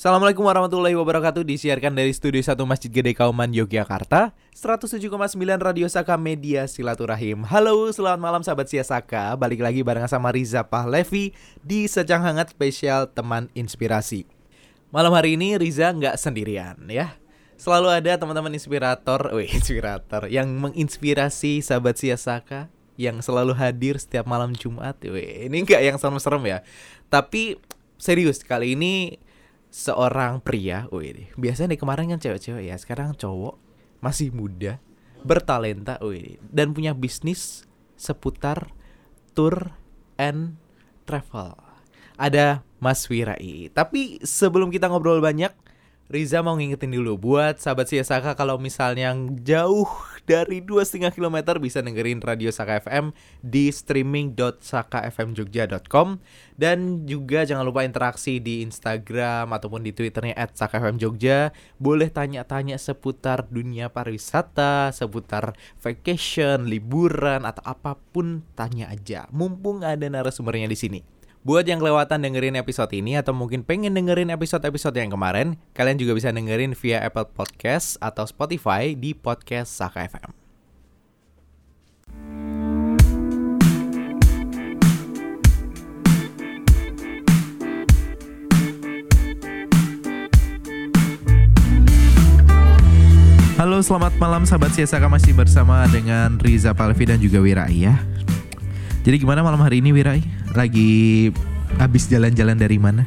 Assalamualaikum warahmatullahi wabarakatuh. Disiarkan dari Studio 1 Masjid Gede Kauman Yogyakarta. 107,9 Radio Saka Media Silaturahim. Halo selamat malam sahabat Siasaka Balik lagi bareng sama Riza Pahlevi Di Secang Hangat Spesial Teman Inspirasi. Malam hari ini Riza nggak sendirian ya. Selalu ada teman-teman inspirator Wih inspirator Yang menginspirasi sahabat Siasaka Yang selalu hadir setiap malam Jumat. Wih ini nggak yang serem-serem ya. Tapi serius kali ini seorang pria, wih, biasanya nih kemarin kan cewek-cewek ya, sekarang cowok masih muda, bertalenta, wih, dan punya bisnis seputar tour and travel. Ada Mas Wirai. Tapi sebelum kita ngobrol banyak, Riza mau ngingetin dulu buat sahabat Saka kalau misalnya yang jauh dari dua setengah kilometer bisa dengerin Radio Saka FM di streaming.sakafmjogja.com dan juga jangan lupa interaksi di Instagram ataupun di Twitternya @sakafmjogja. Boleh tanya-tanya seputar dunia pariwisata, seputar vacation, liburan atau apa pun tanya aja. Mumpung ada narasumbernya di sini. Buat yang kelewatan dengerin episode ini atau mungkin pengen dengerin episode-episode yang kemarin, kalian juga bisa dengerin via Apple Podcast atau Spotify di podcast Saka FM. Halo, selamat malam sahabat Siasaka masih bersama dengan Riza Palvi dan juga Wirai ya. Jadi gimana malam hari ini Wirai? Lagi habis jalan-jalan dari mana?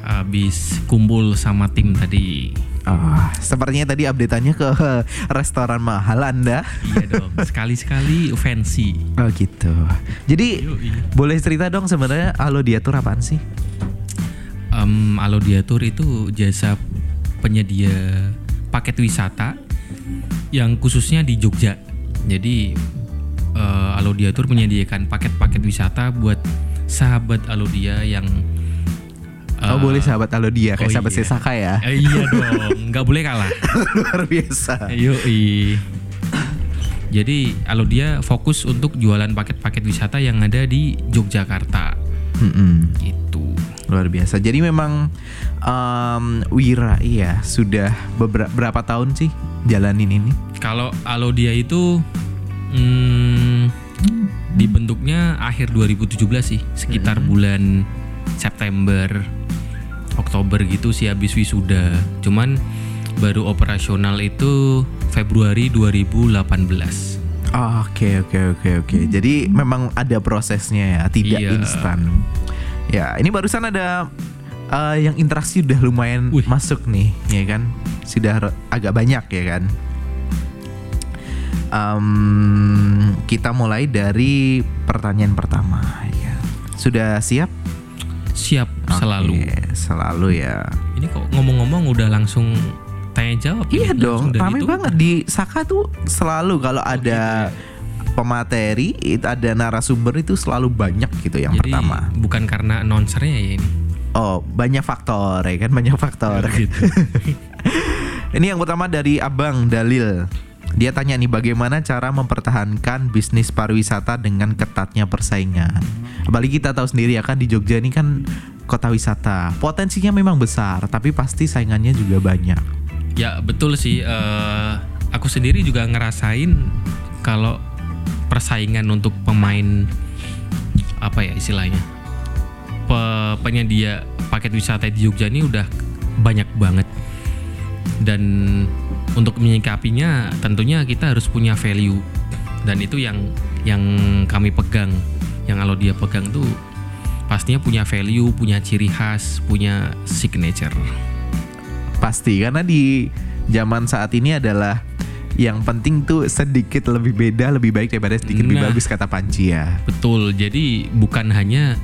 Habis kumpul sama tim tadi. Ah, sepertinya tadi update-nya ke restoran mahal Anda. Iya dong, sekali-sekali fancy. Oh gitu. Jadi Yoi. boleh cerita dong sebenarnya Alo Diatur apaan sih? Um, Alodiatur itu jasa penyedia paket wisata yang khususnya di Jogja. Jadi uh, Alodiatur menyediakan paket-paket wisata buat sahabat Alodia yang oh uh, boleh sahabat Alo Dia kayak oh sahabat iya. Sesaka ya. eh, iya dong, nggak boleh kalah. Luar biasa. Yoi. Jadi Alodia fokus untuk jualan paket-paket wisata yang ada di Yogyakarta. Mm-mm. Gitu. Luar biasa. Jadi memang um, Wira iya sudah beberapa berapa tahun sih jalanin ini? Kalau Alodia itu hmm, dibentuknya akhir 2017 sih, sekitar bulan September, Oktober gitu sih habis wisuda. Cuman baru operasional itu Februari 2018. Oke oke oke oke. Jadi memang ada prosesnya ya, tidak Iya. instan. Ya ini barusan ada uh, yang interaksi udah lumayan Wih. masuk nih, ya kan? Sudah agak banyak ya kan? Em, kita mulai dari pertanyaan pertama. Ya. Sudah siap? Siap selalu. Oke, selalu ya. Ini kok ngomong-ngomong udah langsung tanya jawab Iya dong, itu? banget di Saka tuh selalu kalau ada pemateri, itu ada narasumber itu selalu banyak gitu yang Jadi pertama. bukan karena announcernya ya ini. Oh, banyak faktor ya kan, banyak faktor. Gitu. Ini yang pertama dari Abang Dalil. Dia tanya nih bagaimana cara mempertahankan bisnis pariwisata dengan ketatnya persaingan. Apalagi kita tahu sendiri ya kan di Jogja ini kan kota wisata. Potensinya memang besar, tapi pasti saingannya juga banyak. Ya betul sih. eh, aku sendiri juga ngerasain kalau persaingan untuk pemain apa ya istilahnya pe- penyedia paket wisata di Jogja ini udah banyak banget dan untuk menyikapinya tentunya kita harus punya value dan itu yang yang kami pegang yang kalau dia pegang tuh pastinya punya value punya ciri khas punya signature Pasti karena di zaman saat ini adalah yang penting tuh sedikit lebih beda lebih baik daripada sedikit lebih Nah. bagus kata Panci ya. Betul, jadi bukan hanya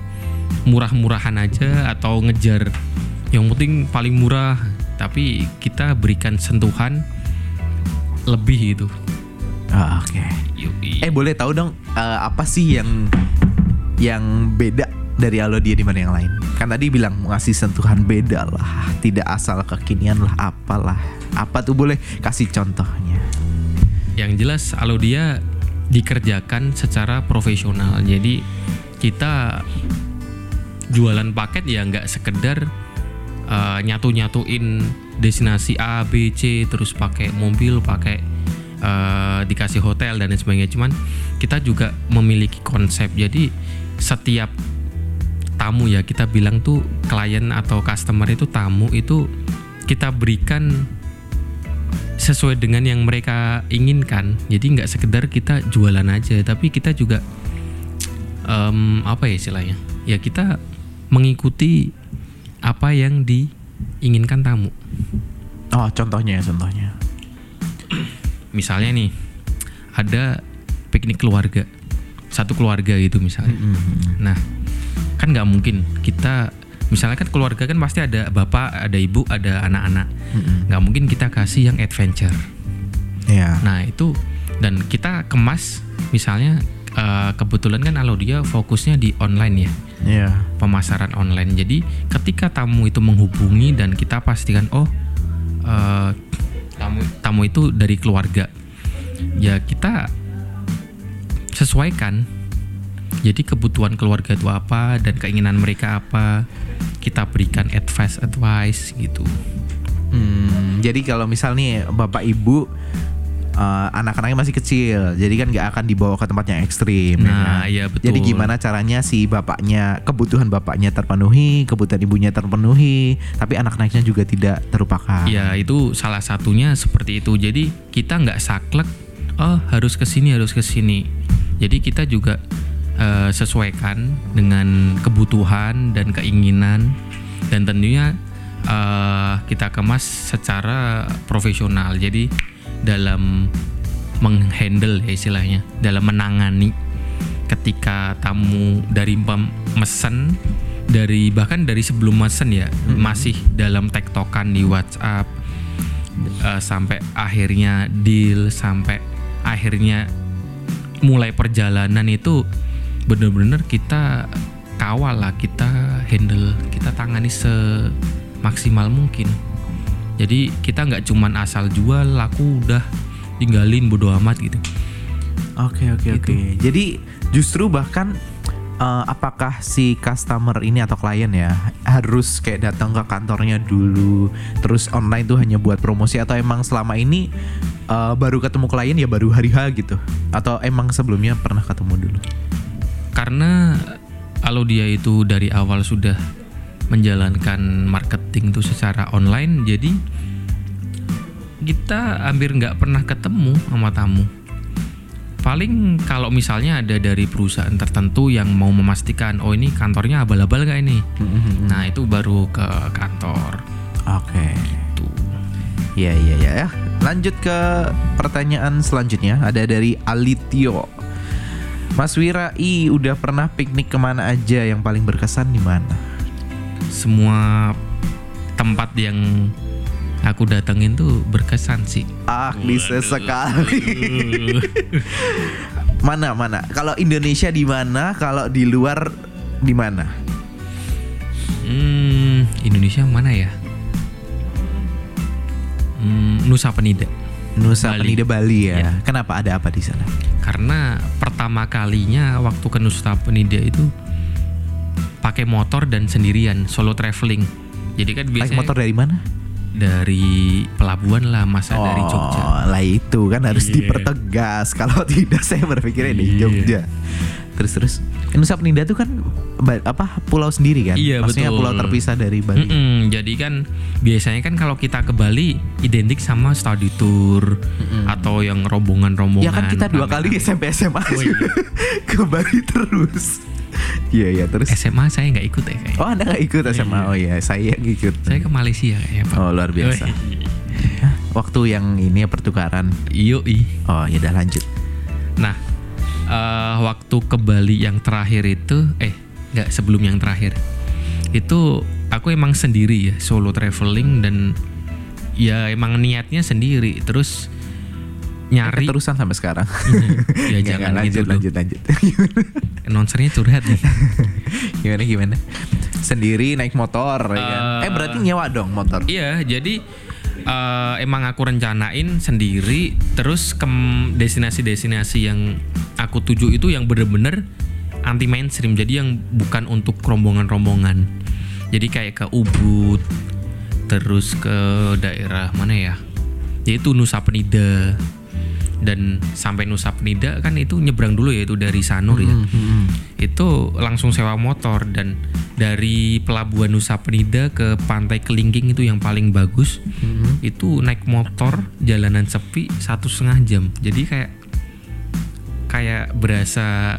murah-murahan aja atau ngejar yang penting paling murah, tapi kita berikan sentuhan lebih gitu. Ah, Oke. Yoi. Eh boleh tahu dong eh, apa sih yang yang beda dari Alo dia di mana yang lain? Kan tadi bilang ngasih sentuhan beda lah, tidak asal kekinian lah, apalah. Apa tuh boleh kasih contohnya? Yang jelas kalau dia dikerjakan secara profesional. Jadi kita jualan paket ya nggak sekedar uh, nyatu-nyatuin destinasi A, B, C terus pakai mobil, pakai uh, dikasih hotel dan lain sebagainya. Cuman kita juga memiliki konsep. Jadi setiap tamu ya kita bilang tuh klien atau customer itu tamu itu kita berikan sesuai dengan yang mereka inginkan. Jadi nggak sekedar kita jualan aja, tapi kita juga um, apa ya istilahnya? Ya kita mengikuti apa yang diinginkan tamu. Oh, contohnya ya, contohnya. Misalnya nih, ada piknik keluarga, satu keluarga gitu misalnya. Mm -hmm. Nah, kan nggak mungkin kita misalnya kan keluarga kan pasti ada bapak, ada ibu, ada anak-anak. Nggak Mm-mm. mungkin kita kasih yang adventure. Ya. Nah itu dan kita kemas misalnya eh, kebetulan kan kalau dia fokusnya di online ya Ya. pemasaran online. Jadi ketika tamu itu menghubungi dan kita pastikan oh eh, tamu tamu itu dari keluarga, ya kita sesuaikan. Jadi kebutuhan keluarga itu apa dan keinginan mereka apa, kita berikan advice advice gitu. Hmm, jadi kalau misal nih bapak ibu eh, anak-anaknya masih kecil, jadi kan nggak akan dibawa ke tempat yang ekstrim. ya Nah, kan? iya, betul. Jadi gimana caranya si bapaknya kebutuhan bapaknya terpenuhi, kebutuhan ibunya terpenuhi, tapi anak-anaknya juga tidak terlupakan. Ya itu salah satunya seperti itu. Jadi kita nggak saklek, oh harus ke sini harus ke sini. Jadi kita juga eh, sesuaikan dengan kebutuhan dan keinginan dan tentunya eh, kita kemas secara profesional. Jadi dalam menghandle ya istilahnya, dalam menangani ketika tamu dari pemesan dari bahkan dari sebelum mesen ya masih dalam tektokan di WhatsApp eh, sampai akhirnya deal sampai akhirnya mulai perjalanan itu bener-bener kita kawal lah kita handle kita tangani semaksimal mungkin jadi kita nggak cuman asal jual laku udah tinggalin bodo amat gitu Oke oke Gitu. oke. Jadi justru bahkan eh, apakah si customer ini atau klien ya harus kayak datang ke kantornya dulu, terus online tuh hanya buat promosi atau emang selama ini eh, baru ketemu klien ya baru hari H gitu? Atau emang sebelumnya pernah ketemu dulu? karena kalau dia itu dari awal sudah menjalankan marketing tuh secara online jadi kita hampir nggak pernah ketemu sama tamu paling kalau misalnya ada dari perusahaan tertentu yang mau memastikan oh ini kantornya abal-abal nggak ini nah itu baru ke kantor Oke. tuh Iya iya iya ya. Lanjut ke pertanyaan selanjutnya ada dari Alitio. Mas Wira I udah pernah piknik ke mana aja yang paling berkesan di mana? Semua tempat yang aku datengin tuh berkesan sih Ah, bisa sekali. mana mana? Kalau Indonesia di mana? Kalau di luar di mana? Hmm, Indonesia mana ya? Hmm, Nusa Penida. Nusa Bali. Penida Bali ya. Ya. Kenapa ada apa di sana? Karena pertama kalinya waktu ke Nusa Penida itu pakai motor dan sendirian solo traveling. Jadi kan Naik biasanya motor dari mana? dari pelabuhan lah masa dari Jogja. Oh, lah itu kan harus Iya. dipertegas. Kalau tidak saya berpikirnya di Iya. Jogja. Terus terus. Nusa Penida itu kan apa pulau sendiri kan? Iya, Maksudnya betul. pulau terpisah dari Bali. Mm-mm, jadi kan biasanya kan kalau kita ke Bali identik sama study tour atau yang rombongan-rombongan. Ya kan kita dua kali SMP SMA Oh, iya. ke Bali terus. Iya iya terus. SMA saya nggak ikut ya kayak. Oh anda nggak ikut SMA? Oh iya saya yang ikut. Saya ke Malaysia kayaknya Pak. Oh luar biasa. Hah, Waktu yang ini ya pertukaran. Iyo Oh ya udah lanjut. Nah, eh, waktu ke Bali yang terakhir itu, eh nggak sebelum yang terakhir, itu aku emang sendiri ya solo traveling dan ya emang niatnya sendiri. Terus nyari Terusan sampai sekarang. ya Nggak, jangan nggak, gitu lanjut lanjut, lanjut lanjut. Nonsernya curhat nih. gimana gimana? Sendiri naik motor ya kan? Eh, Eh berarti nyewa dong motor. Iya, jadi eh, emang aku rencanain sendiri terus ke destinasi-destinasi yang aku tuju itu yang bener-bener anti mainstream. Jadi yang bukan untuk rombongan-rombongan. Jadi kayak ke Ubud, terus ke daerah mana ya? Yaitu Nusa Penida. Dan sampai Nusa Penida kan itu nyebrang dulu ya itu dari Sanur ya. Itu langsung sewa motor dan dari pelabuhan Nusa Penida ke Pantai Kelingking itu yang paling bagus. Itu naik motor jalanan sepi satu setengah jam. Jadi kayak kayak berasa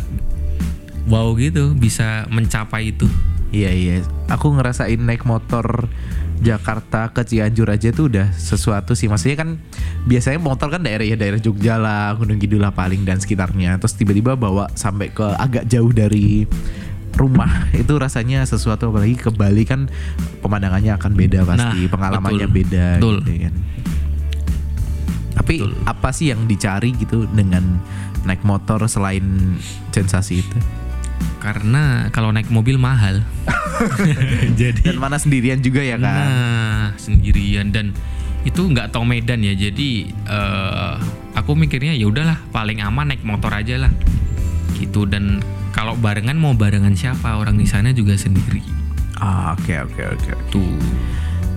wow gitu bisa mencapai itu. Iya iya, aku ngerasain naik motor Jakarta ke Cianjur aja tuh udah sesuatu sih. Maksudnya kan biasanya motor kan daerah ya daerah Jogja lah, Gunung Kidul lah paling dan sekitarnya. Terus tiba-tiba bawa sampai ke agak jauh dari rumah itu rasanya sesuatu apalagi ke Bali kan pemandangannya akan beda pasti, Nah, pengalamannya betul. beda Betul. gitu kan. Tapi Betul. apa sih yang dicari gitu dengan naik motor selain sensasi itu? Karena kalau naik mobil mahal. Jadi Dan mana sendirian juga ya kan? Nah, sendirian dan itu nggak tahu medan ya. Jadi eh, aku mikirnya ya udahlah paling aman naik motor aja lah. Gitu dan kalau barengan mau barengan siapa orang di sana juga sendiri. Ah, oke oke oke. Tuh.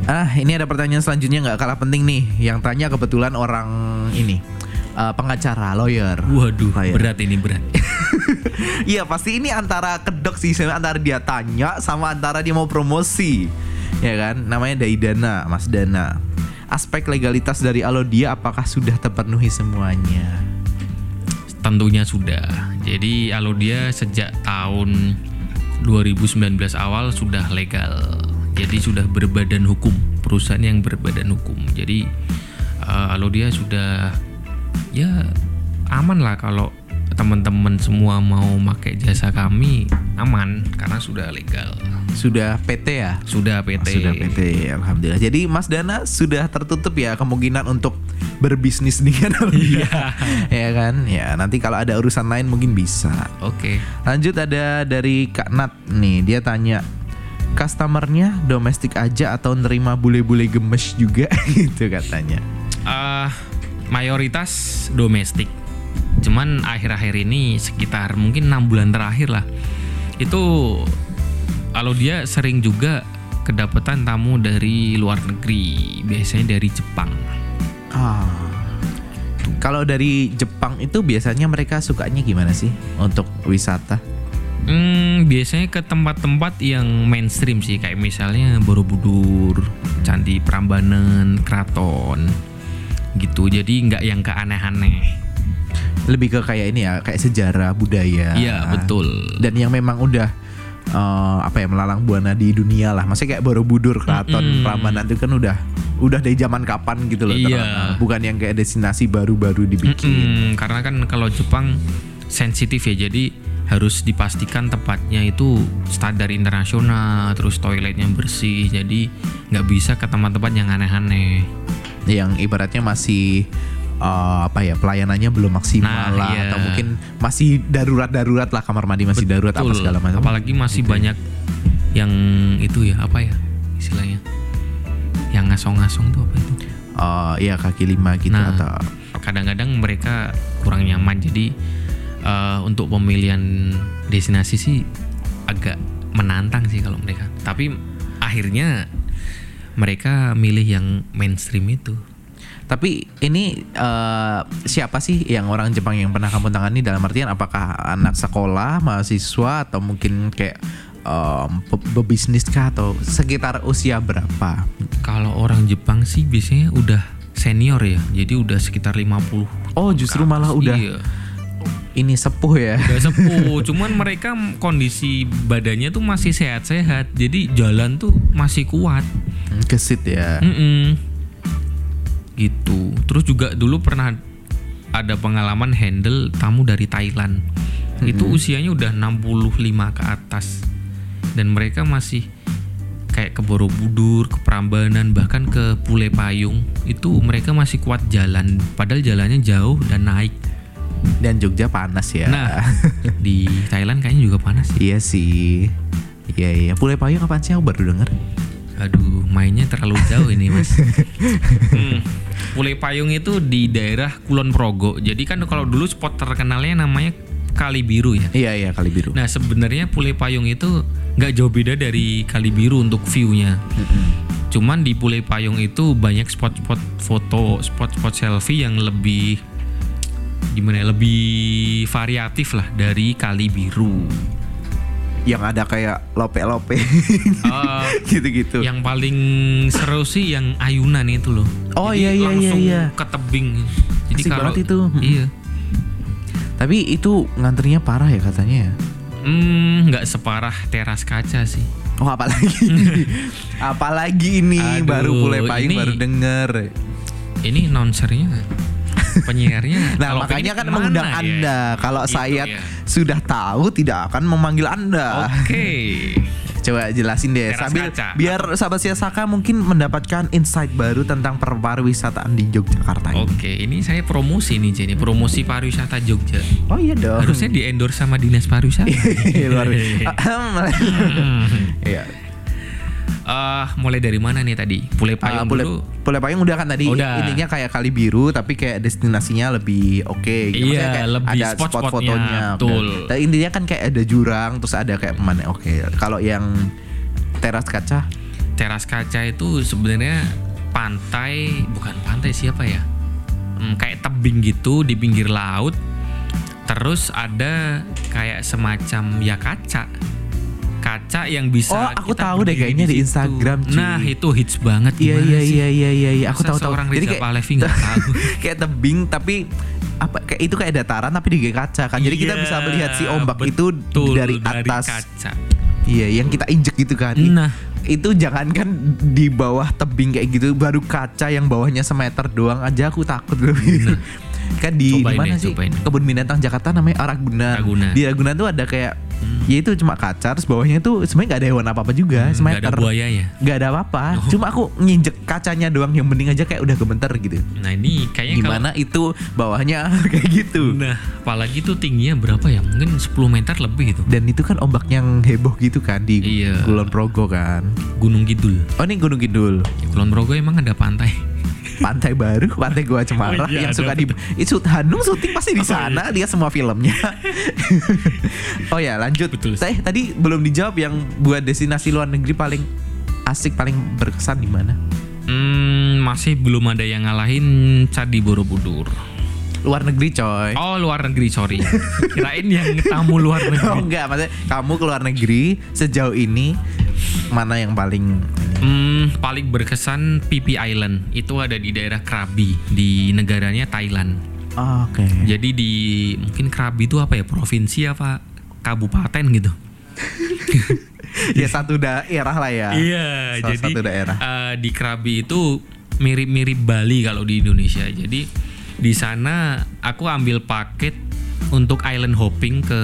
Ah, ini ada pertanyaan selanjutnya nggak kalah penting nih. Yang tanya kebetulan orang ini eh, pengacara, lawyer. Waduh, Lawyer. berat ini berat. Iya pasti ini antara kedok sih, antara dia tanya sama antara dia mau promosi, ya kan? Namanya Daidana, Mas Dana. Aspek legalitas dari Alodia apakah sudah terpenuhi semuanya? Tentunya sudah. Jadi Alodia sejak tahun 2019 awal sudah legal. Jadi sudah berbadan hukum, perusahaan yang berbadan hukum. Jadi eh, Alodia sudah ya aman lah kalau teman-teman semua mau pakai jasa kami aman karena sudah legal. Sudah PT ya? Sudah PT. Sudah PT, alhamdulillah. Jadi Mas Dana sudah tertutup ya kemungkinan untuk berbisnis dengan Alodia, ya kan? Ya nanti kalau ada urusan lain mungkin bisa. Oke. Lanjut ada dari Kak Nat nih, dia tanya customernya domestik aja atau nerima bule-bule gemes juga gitu katanya. Eh, mayoritas domestik. Cuman akhir-akhir ini sekitar mungkin enam bulan terakhir lah. Itu kalau dia sering juga kedapatan tamu dari luar negeri, biasanya dari Jepang. Ah. Kalau dari Jepang itu biasanya mereka sukanya gimana sih untuk wisata? Hmm, biasanya ke tempat-tempat yang mainstream sih, kayak misalnya Borobudur, Candi Prambanan, Kraton, gitu. Jadi nggak yang ke aneh-aneh. Lebih ke kayak ini ya, kayak sejarah budaya. Iya betul. Dan yang memang udah eh, apa ya melalang buana di dunia lah. Maksudnya kayak Borobudur, Keraton, Mm-mm. Prambanan itu kan udah udah dari zaman kapan gitu loh. Iya. terkenal. Bukan yang kayak destinasi baru-baru dibikin. Mm-mm, karena kan kalau Jepang sensitif ya, jadi harus dipastikan tempatnya itu standar internasional, terus toiletnya bersih, jadi nggak bisa ke tempat-tempat yang aneh-aneh. Yang ibaratnya masih uh, apa ya pelayanannya belum maksimal Nah, lah iya. atau mungkin masih darurat-darurat lah kamar mandi masih darurat apa Betul. segala macam. Apalagi masih Gitu ya. banyak yang itu ya apa ya istilahnya, yang ngasong-ngasong tuh apa itu? Uh, ya kaki lima gitu Nah. atau Kadang-kadang mereka kurang nyaman, jadi eh, untuk pemilihan destinasi sih agak menantang sih kalau mereka. Tapi akhirnya mereka milih yang mainstream itu. tapi ini uh, siapa sih yang orang Jepang yang pernah kamu tangani dalam artian apakah anak sekolah, mahasiswa atau mungkin kayak um, pe- pebisnis kah atau sekitar usia berapa? Kalau orang Jepang sih biasanya udah senior ya, jadi udah sekitar 50. Oh, justru malah udah Iya, ini sepuh ya. udah sepuh. Cuman mereka kondisi badannya tuh masih sehat-sehat, jadi jalan tuh masih kuat. Gesit ya. Mm-mm. Gitu. Terus juga dulu pernah ada pengalaman handle tamu dari Thailand. Itu usianya udah 65 ke atas. Dan mereka masih kayak ke Borobudur, ke Prambanan, bahkan ke Pule Payung. Itu mereka masih kuat jalan, padahal jalannya jauh dan naik. Dan Jogja panas ya. Nah, di Thailand kayaknya juga panas sih. Iya sih. Iya iya. Pule payung apaan sih? Aku baru denger. Aduh, mainnya terlalu jauh ini, Mas. hmm. Pule Payung itu di daerah Kulon Progo. Jadi kan kalau dulu spot terkenalnya namanya Kali Biru ya. Iya iya kali biru. Nah sebenarnya Pule Payung itu nggak jauh beda dari Kali Biru untuk view-nya. Cuman di Pule Payung itu banyak spot-spot foto, spot-spot selfie yang lebih gimana ya, lebih variatif lah dari Kali Biru. Yang ada kayak lope-lope Eh, gitu-gitu. yang paling seru sih yang ayunan itu loh. Oh, Jadi iya, iya, iya, langsung iya. ke tebing. Jadi Asik kalau itu. Iya. Tapi itu ngantrinya parah ya katanya ya. Hmm, nggak separah teras kaca sih. Oh apalagi Apalagi ini Aduh, Baru Payung ini- baru denger Ini nonsernya penyiarnya. Nah kalau makanya kan mengundang ya? anda Kalau Gitu saya ya. sudah tahu Tidak akan memanggil anda Oke. Coba jelasin deh Teras sambil kaca. biar sahabat Siasaka mungkin mendapatkan insight baru tentang perpariwisataan di Yogyakarta ini. Oke, ini saya promosi nih Jenny, promosi pariwisata Jogja. Oh iya dong. Harusnya di endorse sama dinas pariwisata. luar biasa. Iya. Eh, mulai dari mana nih tadi? Pule Ah, Payung Pule, dulu. Pule Payung udah kan tadi Udah. intinya kayak kali biru tapi kayak destinasinya lebih oke gitu. Iya, kayak lebih ada spot spot-spotnya, fotonya. betul. Udah. Dan intinya kan kayak ada jurang terus ada kayak pemandangan oke. Kalau yang teras kaca Teras kaca itu sebenarnya pantai, bukan pantai siapa ya? Hmm, kayak tebing gitu di pinggir laut. Terus ada kayak semacam ya kaca. Kaca yang bisa Oh, aku kita tahu deh kayaknya di situ. Instagram, cuy. Nah, itu hits banget Iya iya iya iya iya iya. aku tahu tahu. Jadi kayak Pahlevi nggak tahu. kayak tebing tapi apa kayak itu kayak dataran tapi di kaca kan. Jadi kita Iya, bisa melihat si ombak itu dari atas. kaca. Iya, yang kita injek gitu kan. Nah, Itu jangankan di bawah tebing kayak gitu baru kaca yang bawahnya semeter doang aja aku takut loh. kan di di mana sih? cobain. Kebun binatang Jakarta namanya Ragunan. Ragunan. Di Ragunan tuh ada kayak ya itu cuma kaca terus bawahnya tuh sebenarnya nggak ada hewan apa-apa juga, nggak semeter. ada buaya ya. Gak ada apa-apa. Oh. Cuma aku nginjek kacanya doang yang bening aja kayak udah gemeter gitu. Nah ini kayaknya kalau Gimana itu bawahnya kayak gitu. Nah, apalagi tuh tingginya berapa ya? Mungkin 10 meter lebih gitu. Dan itu kan ombak yang heboh gitu kan di Iya. Kulon Progo kan. Gunung Kidul. Oh ini Gunung Kidul. Ya, Kulon Progo emang ada pantai. Pantai baru, Pantai Gua Cemara Oh iya, yang ada suka di itu Hanung syuting pasti di Oh, iya. sana dia semua filmnya. oh ya, lanjut. Betul. Teh tadi belum dijawab yang buat destinasi luar negeri paling asik paling berkesan di mana? Hmm, masih belum ada yang ngalahin Candi Borobudur. Luar negeri, coy. Oh, luar negeri, sorry. Kirain yang tamu luar Oh negeri. enggak, maksudnya kamu ke luar negeri sejauh ini mana yang paling Hmm, paling berkesan Phi Island. Itu ada di daerah Krabi di negaranya Thailand. Oh, Oke. Jadi di mungkin Krabi itu apa ya? Provinsi apa kabupaten gitu. ya satu daerah lah ya. Iya, Salah jadi satu daerah. eh, di Krabi itu mirip-mirip Bali kalau di Indonesia. Jadi di sana aku ambil paket untuk island hopping ke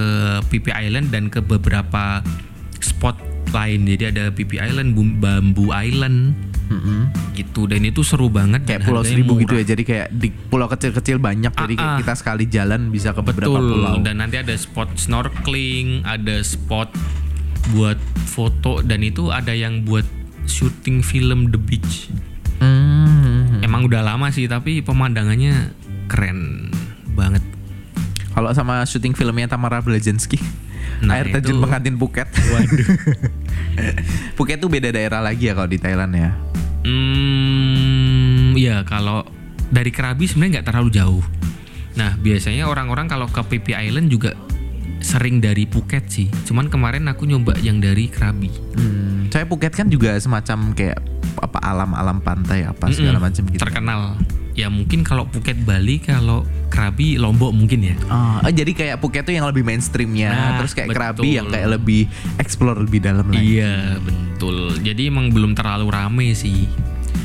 Pipi Island dan ke beberapa spot lain. Jadi ada Pipi Island, Bambu Island Mm-mm. gitu dan itu seru banget Kayak pulau seribu gitu murah. ya. Jadi kayak di pulau kecil-kecil banyak. Jadi kayak Ah, ah. kita sekali jalan bisa ke beberapa Betul. pulau. Dan nanti ada spot snorkeling, ada spot buat foto dan itu ada yang buat syuting film The Beach. Hmm. Emang udah lama sih tapi pemandangannya keren banget. Kalau sama syuting filmnya Tamara Blazinski. Nah, Air terjun pengantin Phuket. Waduh. Phuket tuh beda daerah lagi ya kalau di Thailand ya. Hmm, ya kalau dari Krabi sebenarnya nggak terlalu jauh. Nah biasanya orang-orang kalau ke Phi Island juga sering dari Phuket sih. Cuman kemarin aku nyoba yang dari Krabi. Hmm. Saya Phuket kan juga semacam kayak apa alam-alam pantai apa segala Mm-mm, macam gitu. Terkenal. Ya mungkin kalau Phuket Bali, kalau Krabi Lombok mungkin ya. Oh, oh, jadi kayak Phuket tuh yang lebih mainstreamnya, Nah, terus kayak betul. Krabi yang kayak lebih explore lebih dalam lagi. Iya betul. Jadi emang belum terlalu rame sih.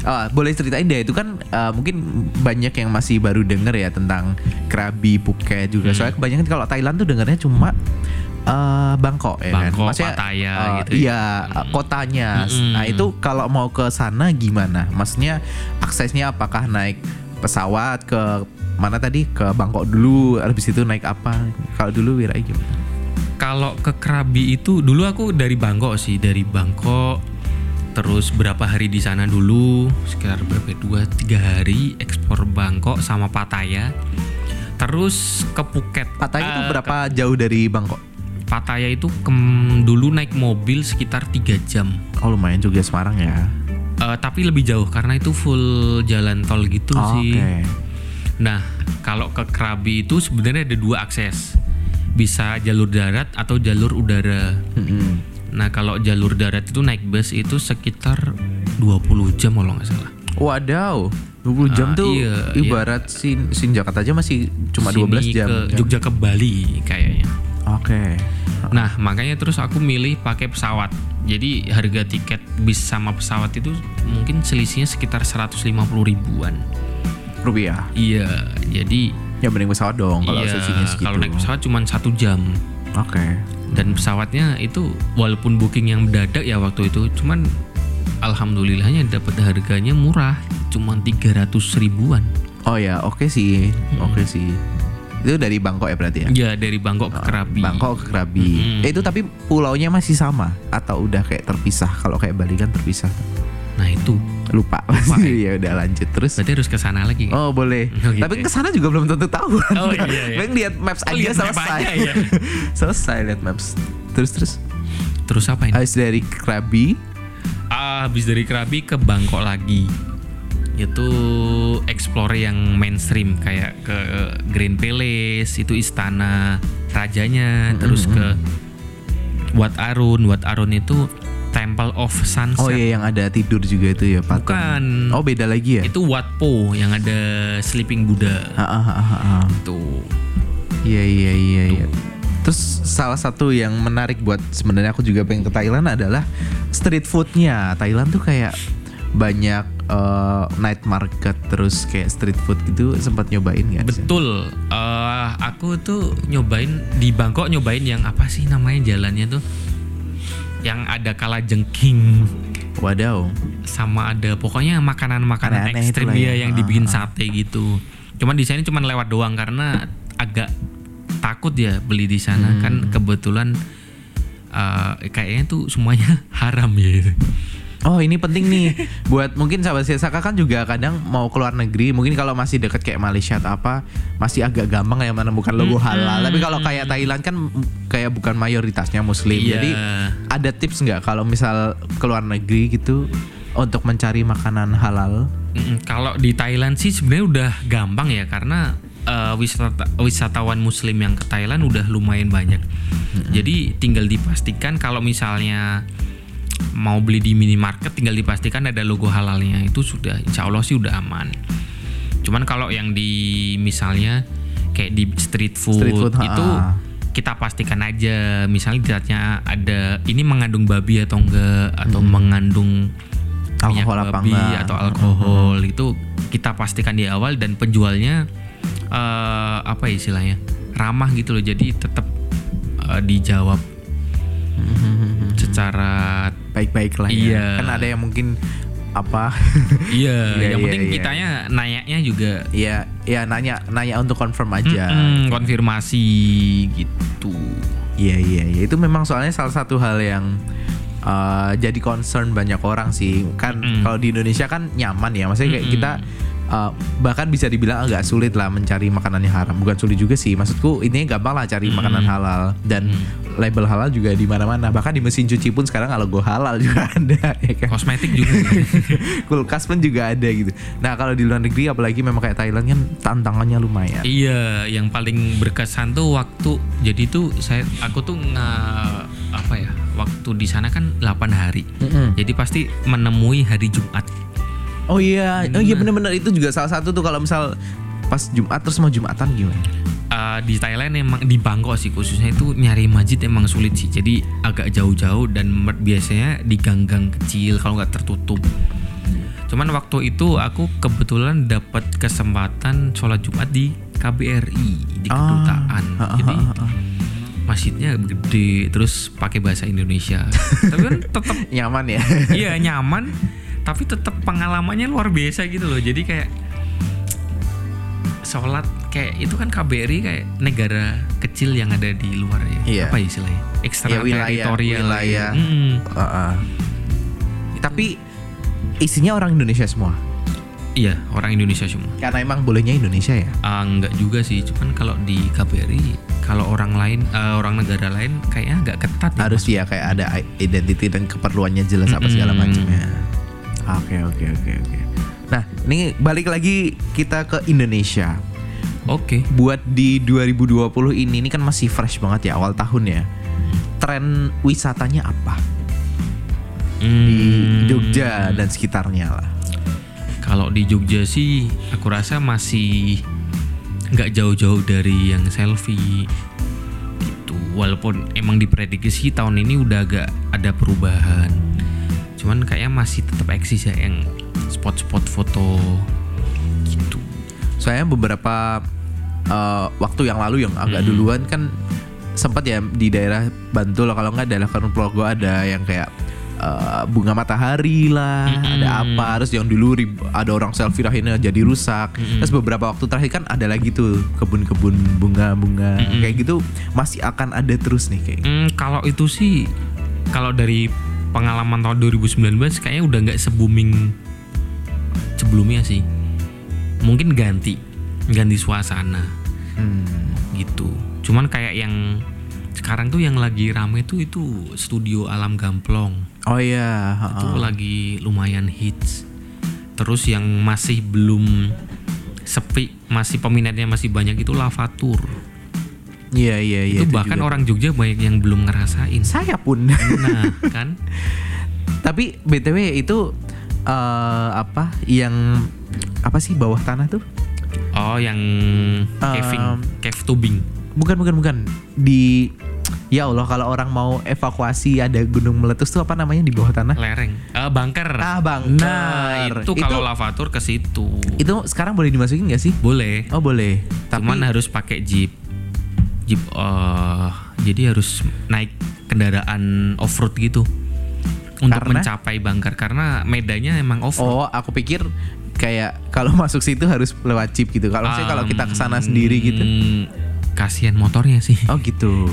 Oh, boleh ceritain deh itu kan uh, mungkin banyak yang masih baru denger ya tentang Krabi, Phuket juga. Hmm. Soalnya kebanyakan kalau Thailand tuh dengernya cuma uh, Bangkok ya Bangkok, kan. Pattaya uh, gitu ya. Iya, uh, kotanya. Mm-mm. Nah, itu kalau mau ke sana gimana? Maksudnya aksesnya apakah naik pesawat ke mana tadi? Ke Bangkok dulu, habis itu naik apa? Kalau dulu Wira gimana? Kalau ke Krabi itu dulu aku dari Bangkok sih, dari Bangkok. Terus berapa hari di sana dulu, sekitar berapa? Dua tiga hari ekspor Bangkok sama Pattaya. terus ke Phuket Pattaya itu Eh, berapa jauh dari Bangkok? Pattaya itu kem- dulu naik mobil sekitar 3 jam Oh lumayan juga Semarang ya. Eh, tapi lebih jauh karena itu full jalan tol gitu Oh, sih Oke. Nah, kalau ke Krabi itu sebenarnya ada dua akses. Bisa jalur darat atau jalur udara. Mm-mm. Nah, kalau jalur darat itu naik bus itu sekitar 20 jam kalau nggak salah. Wadaw, 20 jam Ah, tuh iya, ibarat sin, sin Jakarta aja masih cuma Sini 12 jam. ke? Jogja ke Bali kayaknya. Oke. Nah, makanya terus aku milih pakai pesawat. Jadi harga tiket bis sama pesawat itu mungkin selisihnya sekitar 150 ribuan. Rupiah. Iya, jadi Ya mending pesawat dong kalau iya, selisihnya segitu. kalau naik pesawat cuma satu jam. Oke. dan pesawatnya itu walaupun booking yang mendadak ya waktu itu cuman alhamdulillahnya dapat harganya murah cuma 300 ribuan Oh ya, oke sih. Hmm. Oke sih. Itu dari Bangkok ya berarti ya? ya dari Bangkok ke Krabi Bangkok ke Krabi. Mm-mm. Eh, itu tapi pulaunya masih sama atau udah kayak terpisah? Kalau kayak Bali kan terpisah. nah itu Lupa. Lupa, ya udah lanjut terus. berarti harus ke sana lagi Oh boleh. Oh, gitu Tapi ya. ke sana juga belum tentu tahu. Oh, iya, iya. Paling lihat maps Oh, aja lihat map selesai. aja ya. selesai lihat maps. Terus terus. terus apa ini Habis dari Krabi. ah, habis dari Krabi ke Bangkok lagi itu explore yang mainstream kayak ke Green Palace itu istana rajanya terus ke Wat Arun Wat Arun itu Temple of Sunset Oh iya yang ada tidur juga itu ya patung. Bukan. Oh beda lagi ya. itu Wat Po yang ada Sleeping Buddha tuh Iya iya iya iya. Terus salah satu yang menarik buat sebenarnya aku juga pengen ke Thailand adalah street foodnya. Thailand tuh kayak banyak eh, night market terus kayak street food gitu sempat nyobain nggak? betul Eh, aku tuh nyobain di Bangkok nyobain yang apa sih namanya jalannya tuh yang ada kala jengking Wadaw. sama ada pokoknya makanan-makanan ekstrim dia ya. yang dibikin ah. sate gitu. Cuman di sini cuman lewat doang karena agak takut ya beli di sana Hmm. kan kebetulan eh, kayaknya tuh semuanya haram ya. Oh ini penting nih. Buat mungkin sahabat Saka kan juga kadang mau keluar negeri. Mungkin kalau masih deket kayak Malaysia atau apa masih agak gampang ya menemukan logo halal. Tapi kalau kayak Thailand kan kayak bukan mayoritasnya Muslim. Iya. jadi ada tips nggak kalau misal keluar negeri gitu untuk mencari makanan halal? Kalau di Thailand sih sebenarnya udah gampang ya karena eh, wisata wisatawan Muslim yang ke Thailand udah lumayan banyak. Jadi tinggal dipastikan kalau misalnya mau beli di minimarket tinggal dipastikan ada logo halalnya. Itu sudah insya Allah sih udah aman. Cuman kalau yang di misalnya kayak di street food, Street food, itu ha-ha. kita pastikan aja. Misalnya dilihatnya ada ini mengandung babi atau enggak? Atau mengandung minyak Alkohol apa babi enggak? atau alkohol itu kita pastikan di awal. Dan penjualnya eh, apa ya istilahnya? Ramah gitu loh. Jadi tetap eh, dijawab secara baik-baik lah Iya. ya kan ada yang mungkin apa? Iya Iya, yang iya, penting iya. kitanya nanyanya juga. Ya ya nanya nanya untuk confirm aja mm-mm, konfirmasi gitu. Iya iya iya. Itu memang soalnya salah satu hal yang uh, jadi concern banyak orang sih. Kan kalau di Indonesia kan nyaman ya. Maksudnya kayak Mm-mm. kita uh, bahkan bisa dibilang agak sulit lah mencari makanannya haram bukan sulit juga sih maksudku ini gampang lah cari Mm-mm. makanan halal dan label halal juga di mana-mana bahkan di mesin cuci pun sekarang kalau go halal juga ada ya kan kosmetik juga kulkas pun juga ada gitu nah kalau di luar negeri apalagi memang kayak Thailand kan tantangannya lumayan Iya, yang paling berkesan tuh waktu jadi tuh saya aku tuh nge- apa ya? Waktu di sana kan 8 hari. Mm-mm. Jadi pasti menemui hari Jumat. Oh iya, oh iya benar-benar itu juga salah satu tuh kalau misal pas Jumat terus mau Jumatan gimana? Eh, di Thailand emang di Bangkok sih khususnya itu nyari masjid emang sulit sih. Jadi agak jauh-jauh dan biasanya di gang-gang kecil kalau nggak tertutup. Cuman waktu itu aku kebetulan dapat kesempatan sholat Jumat di KBRI di Ah, kedutaan. ha, Jadi ha, ha. masjidnya gede terus pakai bahasa Indonesia. Tapi kan tetap Nyaman ya? iya nyaman tapi tetap pengalamannya luar biasa gitu loh jadi kayak sholat kayak itu kan KBRI kayak negara kecil yang ada di luar ya Iya. apa istilahnya ekstra Iya, wilayah- teritorial wilayah. Mm. Heeh. Tapi isinya orang Indonesia semua. Iya, orang Indonesia semua. Karena emang bolehnya Indonesia ya. Ah, enggak juga sih, cuman kalau di KBRI kalau orang lain eh, orang negara lain kayaknya agak ketat ya. Harus ya kayak ada identity dan keperluannya jelas apa segala macamnya. Oke oke oke oke. Nah, ini balik lagi kita ke Indonesia. Oke. Buat di 2020 ini ini kan masih fresh banget ya awal tahun ya. Tren wisatanya apa di Hmm, Jogja dan sekitarnya lah? Kalau di Jogja sih aku rasa masih nggak jauh-jauh dari yang selfie gitu. Walaupun emang diprediksi tahun ini udah agak ada perubahan. Cuman kayaknya masih tetap eksis ya yang spot-spot foto gitu. Saya beberapa eh, waktu yang lalu yang agak Mm. duluan kan sempat ya di daerah Bantul kalau nggak daerah Progo ada yang kayak eh, bunga matahari lah, Mm-mm. ada apa, terus yang dulu rib- ada orang selfie akhirnya jadi rusak. Mm-mm. Terus beberapa waktu terakhir kan ada lagi tuh kebun-kebun bunga-bunga Mm-mm. kayak gitu masih akan ada terus nih kayak. Hmm, kalau itu sih kalau dari pengalaman tahun 2019 kayaknya udah nggak se booming sebelumnya sih. Mungkin ganti, ganti suasana Hmm. gitu. Cuman kayak yang sekarang tuh yang lagi rame tuh itu studio Alam Gamplong. Oh iya, Itu ha-ha. lagi lumayan hits. Terus yang masih belum sepi, masih peminatnya masih banyak itu Lavatur. Iya iya iya. itu bahkan juga. orang Jogja banyak yang belum ngerasain. saya pun. Nah, kan? Tapi btw itu eh, apa yang apa sih bawah tanah tuh? Oh, yang caving, Um, cave tubing. Bukan bukan bukan di ya Allah kalau orang mau evakuasi ada gunung meletus tuh apa namanya di bawah tanah? Lereng. Eh, bunker. Ah, bunker. Nah, itu kalau Itu- lavatur ke situ. Itu sekarang boleh dimasukin nggak sih? boleh. Oh boleh. Tapi Cuman harus pakai jeep. Jeep eh jadi harus naik kendaraan off-road gitu. Untuk Karena? mencapai bunker karena medannya emang off-road. oh aku pikir kayak kalau masuk situ harus lewat chip gitu. Kalau misalnya kalau kita ke sana sendiri gitu. Hmm, Kasihan motornya sih. Oh gitu.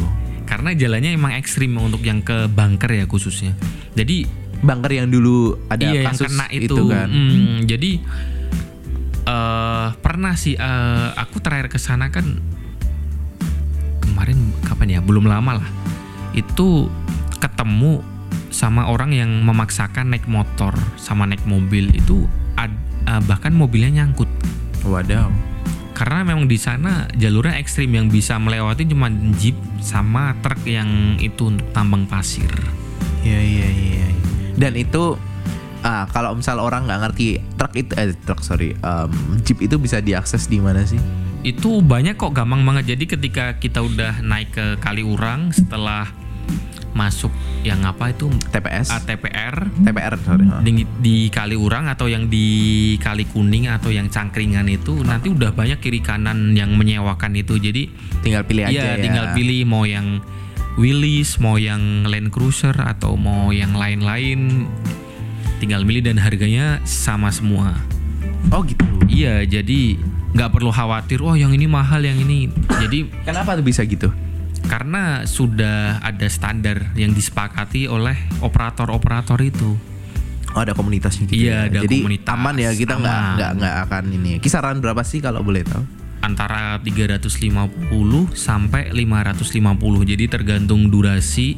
Karena jalannya emang ekstrim untuk yang ke bunker ya khususnya. Jadi Bunker yang dulu ada iya kasus yang kena itu, kan. Hmm, jadi eh pernah sih eh, aku terakhir ke sana kan kapan ya belum lama lah itu ketemu sama orang yang memaksakan naik motor sama naik mobil itu ad- eh, bahkan mobilnya nyangkut Wadaw. karena memang di sana jalurnya ekstrim yang bisa melewati cuma jeep sama truk yang itu untuk tambang pasir Iya iya iya. Dan itu ah kalau misal orang nggak ngerti truk itu eh truk sorry em, jeep itu bisa diakses di mana sih? Itu banyak kok gampang banget. Jadi ketika kita udah naik ke Kaliurang setelah masuk yang apa itu? TPS, ATPR TPR sorry. di, di Kaliurang atau yang di Kali Kuning atau yang Cangkringan itu nanti udah banyak kiri kanan yang menyewakan itu. Jadi Tinggal pilih aja iya ya. tinggal pilih mau yang Willys mau yang Land Cruiser atau mau yang lain-lain. Tinggal milih dan harganya sama semua Oh gitu. iya jadi nggak perlu khawatir wah yang ini mahal yang ini jadi Kenapa tuh bisa gitu? karena sudah ada standar yang disepakati oleh operator-operator itu. Oh ada komunitasnya gitu. Iya, ya. ada Jadi komunitas. aman ya kita nggak nggak nggak akan ini. Kisaran berapa sih kalau boleh tahu? Antara 350 sampai 550. Jadi tergantung durasi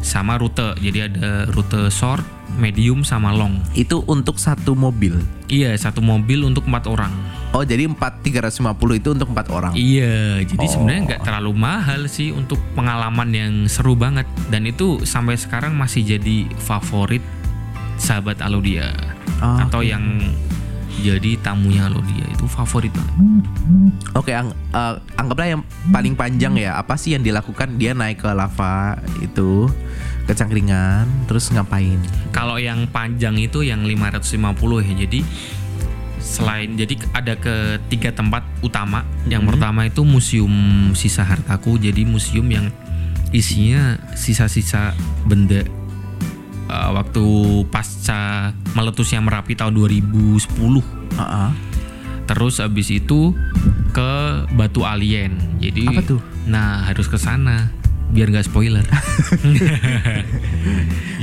sama rute. Jadi ada rute short, medium sama long. Itu untuk satu mobil. Iya, satu mobil untuk empat orang. Oh jadi 4 350 itu untuk empat orang. Iya, jadi Oh. sebenarnya nggak terlalu mahal sih untuk pengalaman yang seru banget dan itu sampai sekarang masih jadi favorit sahabat Alodia Ah, atau oke. yang jadi tamunya Alodia itu favorit banget. Oke, ang- eh, anggaplah yang paling panjang ya. Apa sih yang dilakukan? Dia naik ke lava itu ke cangkringan, terus ngapain? Kalau yang panjang itu yang 550 ya. Jadi selain jadi ada ke tiga tempat utama. Yang Mhm. pertama itu museum sisa hartaku. Jadi museum yang isinya sisa-sisa benda uh, waktu pasca meletusnya Merapi tahun 2010. Heeh. Terus habis itu ke Batu Alien. Jadi Apa tuh? Nah, harus ke sana biar nggak spoiler.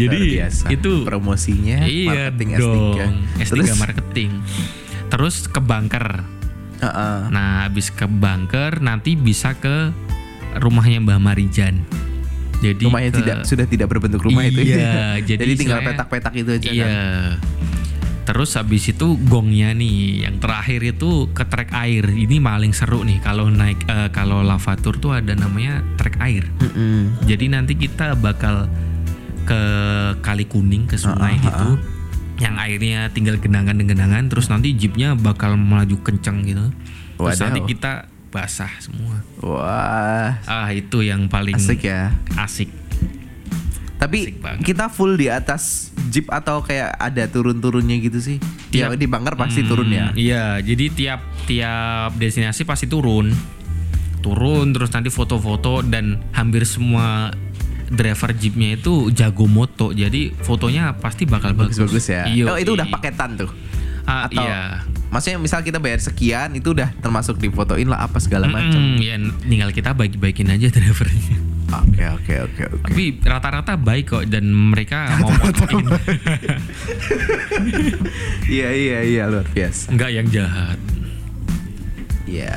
Jadi biasa. itu promosinya iya marketing dong, S3. S3 Terus marketing. terus ke bunker. Heeh. Nah, habis ke bunker nanti bisa ke rumahnya Mbah Marijan. Jadi rumahnya ke- tidak sudah tidak berbentuk rumah itu. Iya, jadi tinggal petak-petak itu aja Iya. kan. Terus habis itu gongnya nih, yang terakhir itu ke trek air. Ini paling seru nih kalau naik eh, kalau lavatur tuh ada namanya trek air. Mm-mm. Jadi nanti kita bakal ke Kali Kuning ke sungai Ah, ah, gitu. Yang airnya tinggal genangan-genangan terus nanti jeepnya bakal melaju kenceng gitu. Terus Wadaw. nanti kita basah semua. Wah, Ah, itu yang paling asik ya. asik. Tapi Asik kita full di atas jeep atau kayak ada turun-turunnya gitu sih? Ya Tiap- di bunker pasti Hmm, turun ya. Iya, jadi tiap tiap destinasi pasti turun. Turun terus nanti foto-foto dan hampir semua driver jeepnya itu jago moto. Jadi fotonya pasti bakal bagus. Bagus-bagus ya. Iya. oh, itu udah paketan tuh. Ah, atau- iya. Maksudnya misal kita bayar sekian itu udah termasuk difotoin lah apa segala macam. Mm-mm, ya tinggal kita bagi-bagiin aja drivernya. Oke oke oke oke. Tapi rata-rata baik kok dan mereka mau motoin. Iya iya iya luar biasa. Enggak yang jahat. Iya.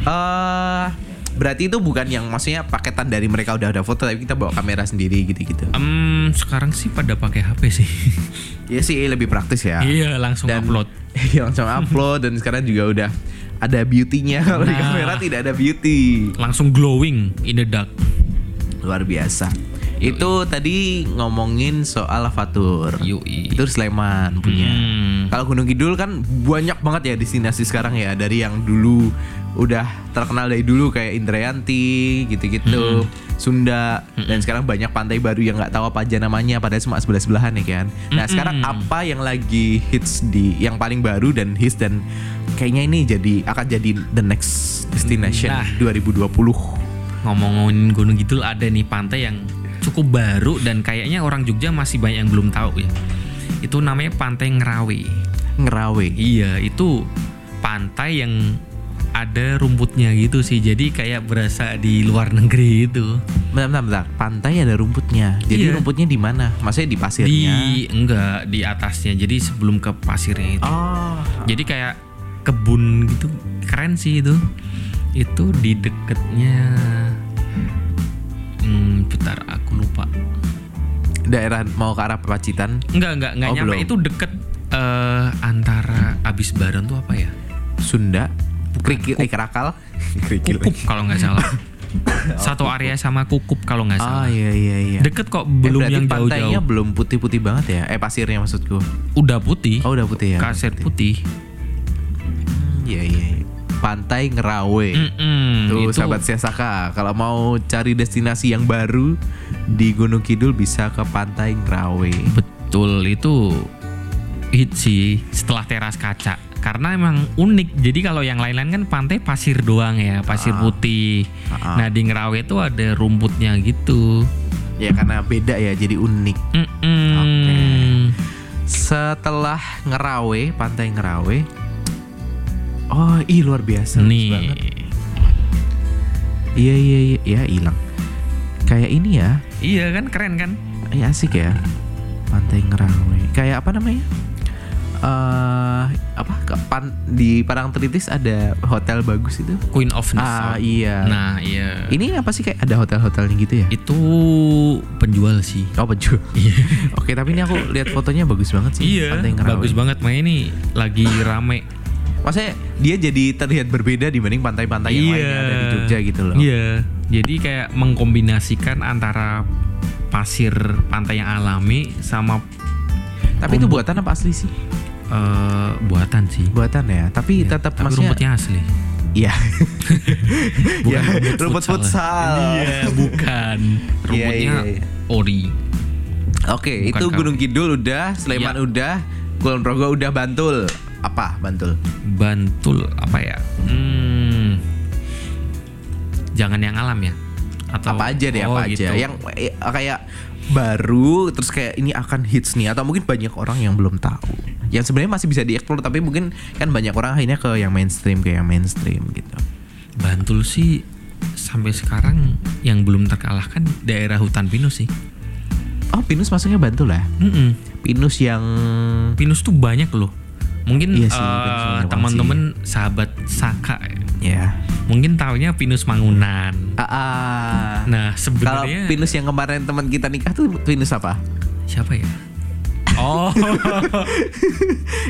Eh berarti itu bukan yang maksudnya paketan dari mereka udah ada foto tapi kita bawa kamera sendiri gitu-gitu. Em, sekarang sih pada pakai HP sih. Iya sih lebih praktis ya. iya, langsung Dan upload. Iya langsung upload dan sekarang juga udah ada beauty-nya kalau di Nah. kamera tidak ada beauty. Langsung glowing in the dark. Luar biasa. Itu tadi ngomongin soal Lavatur. Yoi. Itu Sleman punya. Hmm. Kalau Gunung Kidul kan banyak banget ya destinasi sekarang ya dari yang dulu udah terkenal dari dulu kayak Indrayanti gitu-gitu, Sunda dan sekarang banyak pantai baru yang nggak tahu apa aja namanya padahal cuma sebelah sebelahan ya kan. Nah sekarang apa yang lagi hits di yang paling baru dan hits dan kayaknya ini jadi akan jadi the next destination Nah. 2020. ngomong-ngomongin Gunung Kidul ada nih pantai yang cukup baru dan kayaknya orang Jogja masih banyak yang belum tahu ya. Itu namanya Pantai Ngerawe. Ngerawe. Iya, itu pantai yang ada rumputnya gitu sih. Jadi kayak berasa di luar negeri itu. Bentar, bentar, bentar. Pantai ada rumputnya. Jadi Iya. rumputnya di mana? Maksudnya di pasirnya? Di enggak di atasnya. Jadi sebelum ke pasirnya itu. Oh, Jadi kayak kebun gitu. Keren sih itu. Itu di deketnya Hmm, bentar aku lupa. daerah mau ke arah Pacitan. Enggak, enggak, enggak Oh, nyampe. belum. Itu deket eh, antara Abis Baron tuh apa ya? Sunda, Krikil, eh Kerakal, Krikil. Kukup kalau nggak salah. Satu area sama Kukup kalau nggak Oh salah. iya iya iya. Deket kok, Eh, belum berarti yang pantainya jauh-jauh. belum putih-putih banget ya? Eh pasirnya maksudku. Udah putih. Oh udah putih ya. Kasir putih. Hmm, Iya iya. iya. Pantai Ngerawe. Mm-mm, Tuh itu sahabat Siasaka, kalau mau cari destinasi yang baru di Gunung Kidul bisa ke Pantai Ngerawe. betul itu hit sih setelah teras kaca. Karena emang unik. Jadi kalau yang lain-lain kan pantai pasir doang ya, pasir Ah. putih. Ah. Nah di Ngerawe itu ada rumputnya gitu. Ya karena beda ya, jadi unik. Mm-mm. Setelah Ngerawe, Pantai Ngerawe. Oh, ih luar biasa. Nih. Iya iya iya, ya hilang. Kayak ini ya. Iya kan keren kan? Ya asik ya. Pantai Ngerawe. Kayak apa namanya? eh apa pan, di Parangtritis ada hotel bagus itu. Queen of Ah Nassau. iya. Nah iya. Ini apa sih kayak ada hotel-hotelnya gitu ya? Itu penjual sih. Oh penjual. Oke tapi ini aku lihat fotonya bagus banget sih. Iya, Pantai Ngerawe. bagus banget. Makanya ini lagi rame. Maksudnya dia jadi terlihat berbeda dibanding pantai-pantai yang lain yang ada di Jogja gitu loh. Iya. Jadi kayak mengkombinasikan antara pasir pantai yang alami sama Tapi itu buatan apa asli sih? eh, buatan sih. Buatan ya. Tapi Iya, tetap tapi maksudnya rumputnya asli. Iya. Bukan Iya, rumput rumput futsal. Iya, bukan. Iya, Rumputnya iya, iya. ori. Oke, Bukan itu. Gunung Kidul udah, Sleman Iya. udah, Kulon Progo udah, Bantul. Apa Bantul? Bantul apa ya? Hmm, jangan yang alam ya. Atau apa aja deh, Oh, apa aja. gitu. Yang eh, kayak baru terus kayak ini akan hits nih atau mungkin banyak orang yang belum tahu. Yang sebenarnya masih bisa dieksplor tapi mungkin kan banyak orang akhirnya ke yang mainstream ke yang mainstream gitu. Bantul sih sampai sekarang yang belum terkalahkan daerah hutan pinus sih. Oh, Pinus masuknya Bantul lah. Mm-mm. Pinus yang Pinus tuh banyak loh. Mungkin Iya sih, Mangunan teman-teman sahabat Saka Ya. mungkin taunya Pinus Mangunan. Ah, ah. Nah, Kalau sebenarnya Pinus yang kemarin teman kita nikah tuh Pinus apa? siapa ya? Oh,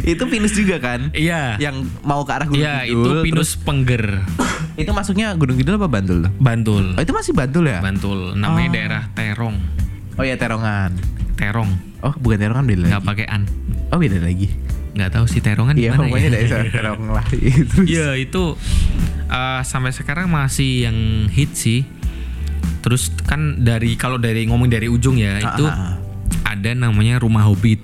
itu Pinus juga kan? iya. Yang mau ke arah Gunung Iya, itu Kidul. Pinus Pengger, itu masuknya Gunung Kidul apa Bantul? Bantul. Oh, itu masih Bantul ya? Bantul. Namanya Oh. daerah Terong. Oh ya Terongan. Terong, Oh, bukan Terongan beda lagi. pakai an. Oh, beda lagi. Nggak tahu sih Terongan Iya, gimana pokoknya ya. dari sana Terong lah. Terus. Iya itu eh, sampai sekarang masih yang hit sih. Terus kan dari kalau dari ngomong dari ujung ya itu Ah, ah, ada namanya rumah hobbit.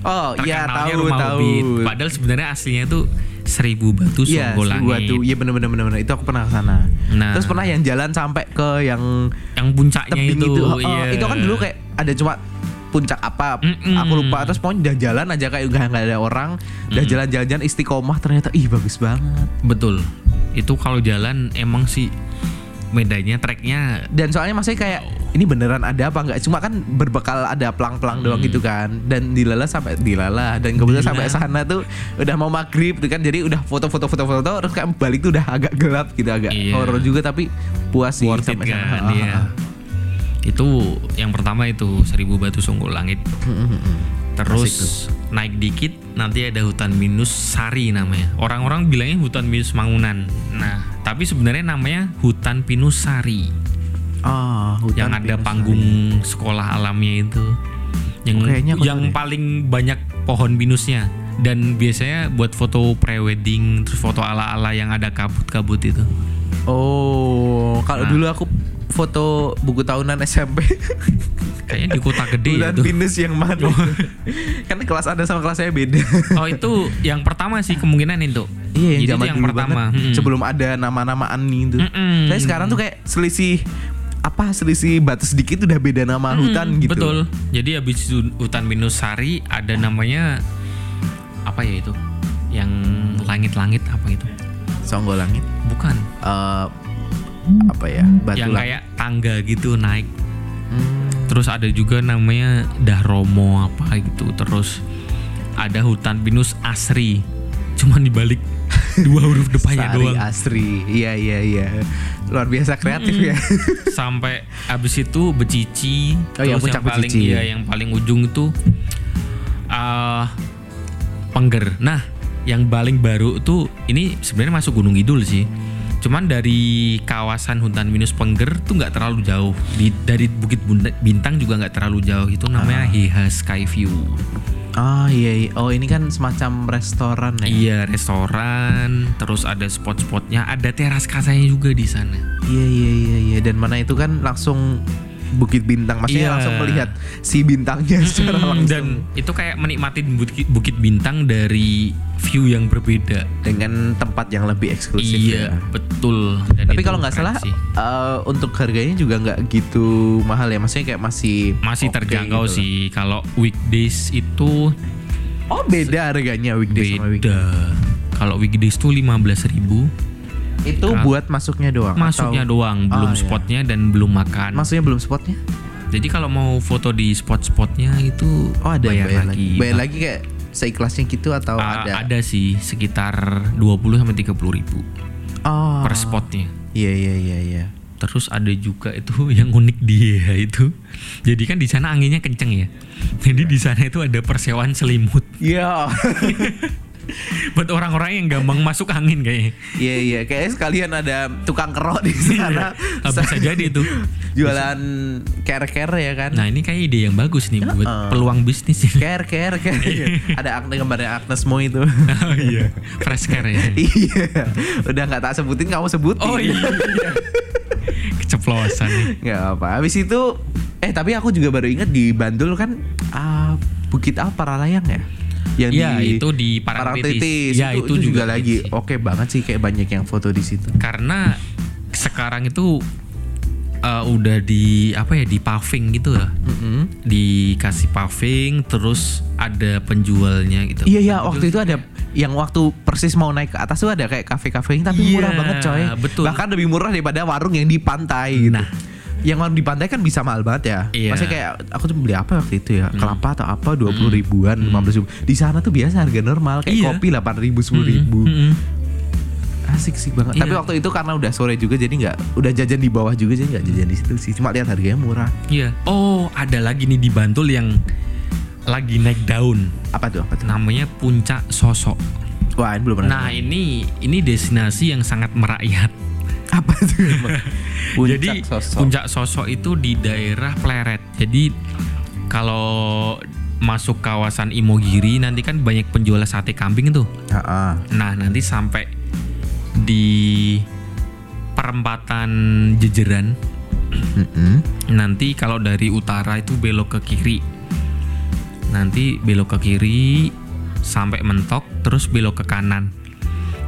Oh, iya tahu rumah tahu. hobbit. Padahal sebenarnya aslinya itu seribu batu Iya, Songgo seribu Langit. batu. Iya bener bener bener. Itu aku pernah ke sana. Nah. Terus pernah yang jalan sampai ke yang Yang puncaknya itu, itu. Oh, iya. Itu kan dulu kayak ada cuma puncak apa Mm-mm. aku lupa terus pokoknya udah jalan aja kayak udah nggak ada orang udah Mm. jalan-jalan istiqomah ternyata ih bagus banget betul. Itu kalau jalan emang sih medanya treknya dan soalnya masih kayak ini beneran ada apa nggak cuma kan berbekal ada pelang-pelang doang Hmm. gitu kan dan dilala sampai dilala dan Dilala. sampai sana tuh udah mau maghrib tuh kan jadi udah foto-foto foto-foto terus kayak balik tuh udah agak gelap gitu agak Iya. horor juga tapi puas sih worth it sampai sana. kan iya. Itu yang pertama itu seribu batu Songgo Langit. Terus naik dikit nanti ada hutan minus sari namanya. Orang-orang bilangnya hutan minus Mangunan. Nah, tapi sebenarnya namanya hutan pinus sari Ah, hutan yang ada pinus panggung sekolah alamnya itu. Yang kayaknya yang deh. paling banyak pohon pinusnya dan biasanya buat foto prewedding terus foto ala-ala yang ada kabut-kabut itu. Oh, kalau Nah. dulu aku foto buku tahunan SMP Kayaknya di kota gede bulan itu. pinus yang mana? kan kelas ada sama kelas saya beda. Oh itu yang pertama sih kemungkinan itu. Iya yang Jadi itu yang pertama. Mm-mm. sebelum ada nama-namaan itu. Mm-mm. Tapi sekarang tuh kayak selisih apa selisih batu sedikit udah beda nama Mm-mm, hutan gitu. Betul. Jadi habis hutan Minusari ada namanya apa ya itu? Yang langit-langit apa itu? Songgo langit. Bukan. Eh, apa ya? Batu yang kayak tangga gitu naik. Hmm. Terus ada juga namanya Dahromo apa gitu. Terus ada hutan pinus Asri. Cuman dibalik dua huruf depannya Sari doang. Asri. Iya iya iya. Luar biasa kreatif ya. sampai abis itu becici Oh iya, terus puncak yang paling Becici. iya, yang paling ujung itu eh Pengger nah yang paling baru tuh ini sebenarnya masuk Gunung Kidul sih cuman dari kawasan hutan minus Pengger tuh nggak terlalu jauh. Di dari Bukit Bintang juga nggak terlalu jauh. Itu namanya Ah. Heha Skyview Oh iya, iya. Oh ini kan semacam restoran ya. iya restoran. Terus ada spot-spotnya. Ada teras kasanya juga di sana. Iya iya iya iya. Dan mana itu kan langsung Bukit Bintang maksudnya Iya. langsung melihat si bintangnya secara Mm, langsung dan itu kayak menikmatin bukit, bukit bintang dari view yang berbeda. dengan tempat yang lebih eksklusif iya, ya. betul. Dan Tapi kalau nggak salah sih. eh, untuk harganya juga nggak gitu mahal ya maksudnya kayak masih masih oke terjangkau gitu sih. Kalau weekdays itu Oh beda harganya weekday sama weekday. beda. Kalau weekdays tuh 15.000 Itu Kal- buat masuknya doang. masuknya atau- doang, belum Oh, iya. spotnya dan belum makan. Maksudnya belum spotnya? Jadi kalau mau foto di spot-spotnya itu Oh ada bayar, bayar, lagi. Bayar lagi kayak seikhlasnya gitu atau Ah, ada? ada sih sekitar 20 sampai 30 ribu Oh. per spotnya. Iya iya iya iya. Terus ada juga itu yang unik dia itu. Jadi kan di sana anginnya kenceng ya. Jadi di sana itu ada persewaan selimut Iya. buat orang-orang yang gampang masuk angin kayaknya. Iya iya kayaknya sekalian ada tukang kerok di sana. Ah, bisa jadi itu. Jualan care-care ya kan? Nah ini kayak ide yang bagus nih buat Heeh. peluang bisnis ini. Care care care. ada Agnes gambarnya Agnes Mo itu. oh iya, fresh care ya. iya. Udah nggak tak sebutin kamu sebutin. Oh iya. Keceplosan nih. Nggak apa. Habis itu eh tapi aku juga baru ingat di Bandul kan ah, Bukit apa Paralayang ya? Yang Iya, di itu di Parangtritis. Ya, Ya, itu, itu juga, juga lagi sih. oke banget sih kayak banyak yang foto di situ. Karena sekarang itu eh, udah di apa ya di paving gitu lah. Mm-mm. dikasih paving terus ada penjualnya gitu. Iya iya waktu itu ada yang waktu persis mau naik ke atas tuh ada kayak kafe-kafe tapi Iya, murah banget coy. betul. Bahkan lebih murah daripada warung yang di pantai gitu. Nah, yang warung di pantai kan bisa mahal banget ya. Iya. Maksudnya kayak aku tuh beli apa waktu itu ya? Kelapa atau apa 20 Hmm. ribuan, 15 ribu. Di sana tuh biasa harga normal kayak Iya. kopi 8 ribu, 10 ribu. Mm-mm. Asik sih banget. Iya. Tapi waktu itu karena udah sore juga jadi nggak udah jajan di bawah juga jadi nggak jajan di situ sih. Cuma lihat harganya murah. Iya. Oh, ada lagi nih di Bantul yang lagi naik daun. Apa tuh? Apa tuh? Namanya Puncak Sosok. Wah, ini belum pernah. Nah, ini ini destinasi yang sangat merakyat. Apa tuh? emang? Puncak Jadi sosok. Puncak Sosok itu di daerah Pleret. Jadi kalau masuk kawasan Imogiri nanti kan banyak penjual sate kambing tuh. Ah, ah. Nah, nanti sampai di perempatan Jejeran Mm-mm. nanti kalau dari utara itu belok ke kiri. Nanti belok ke kiri sampai mentok terus belok ke kanan.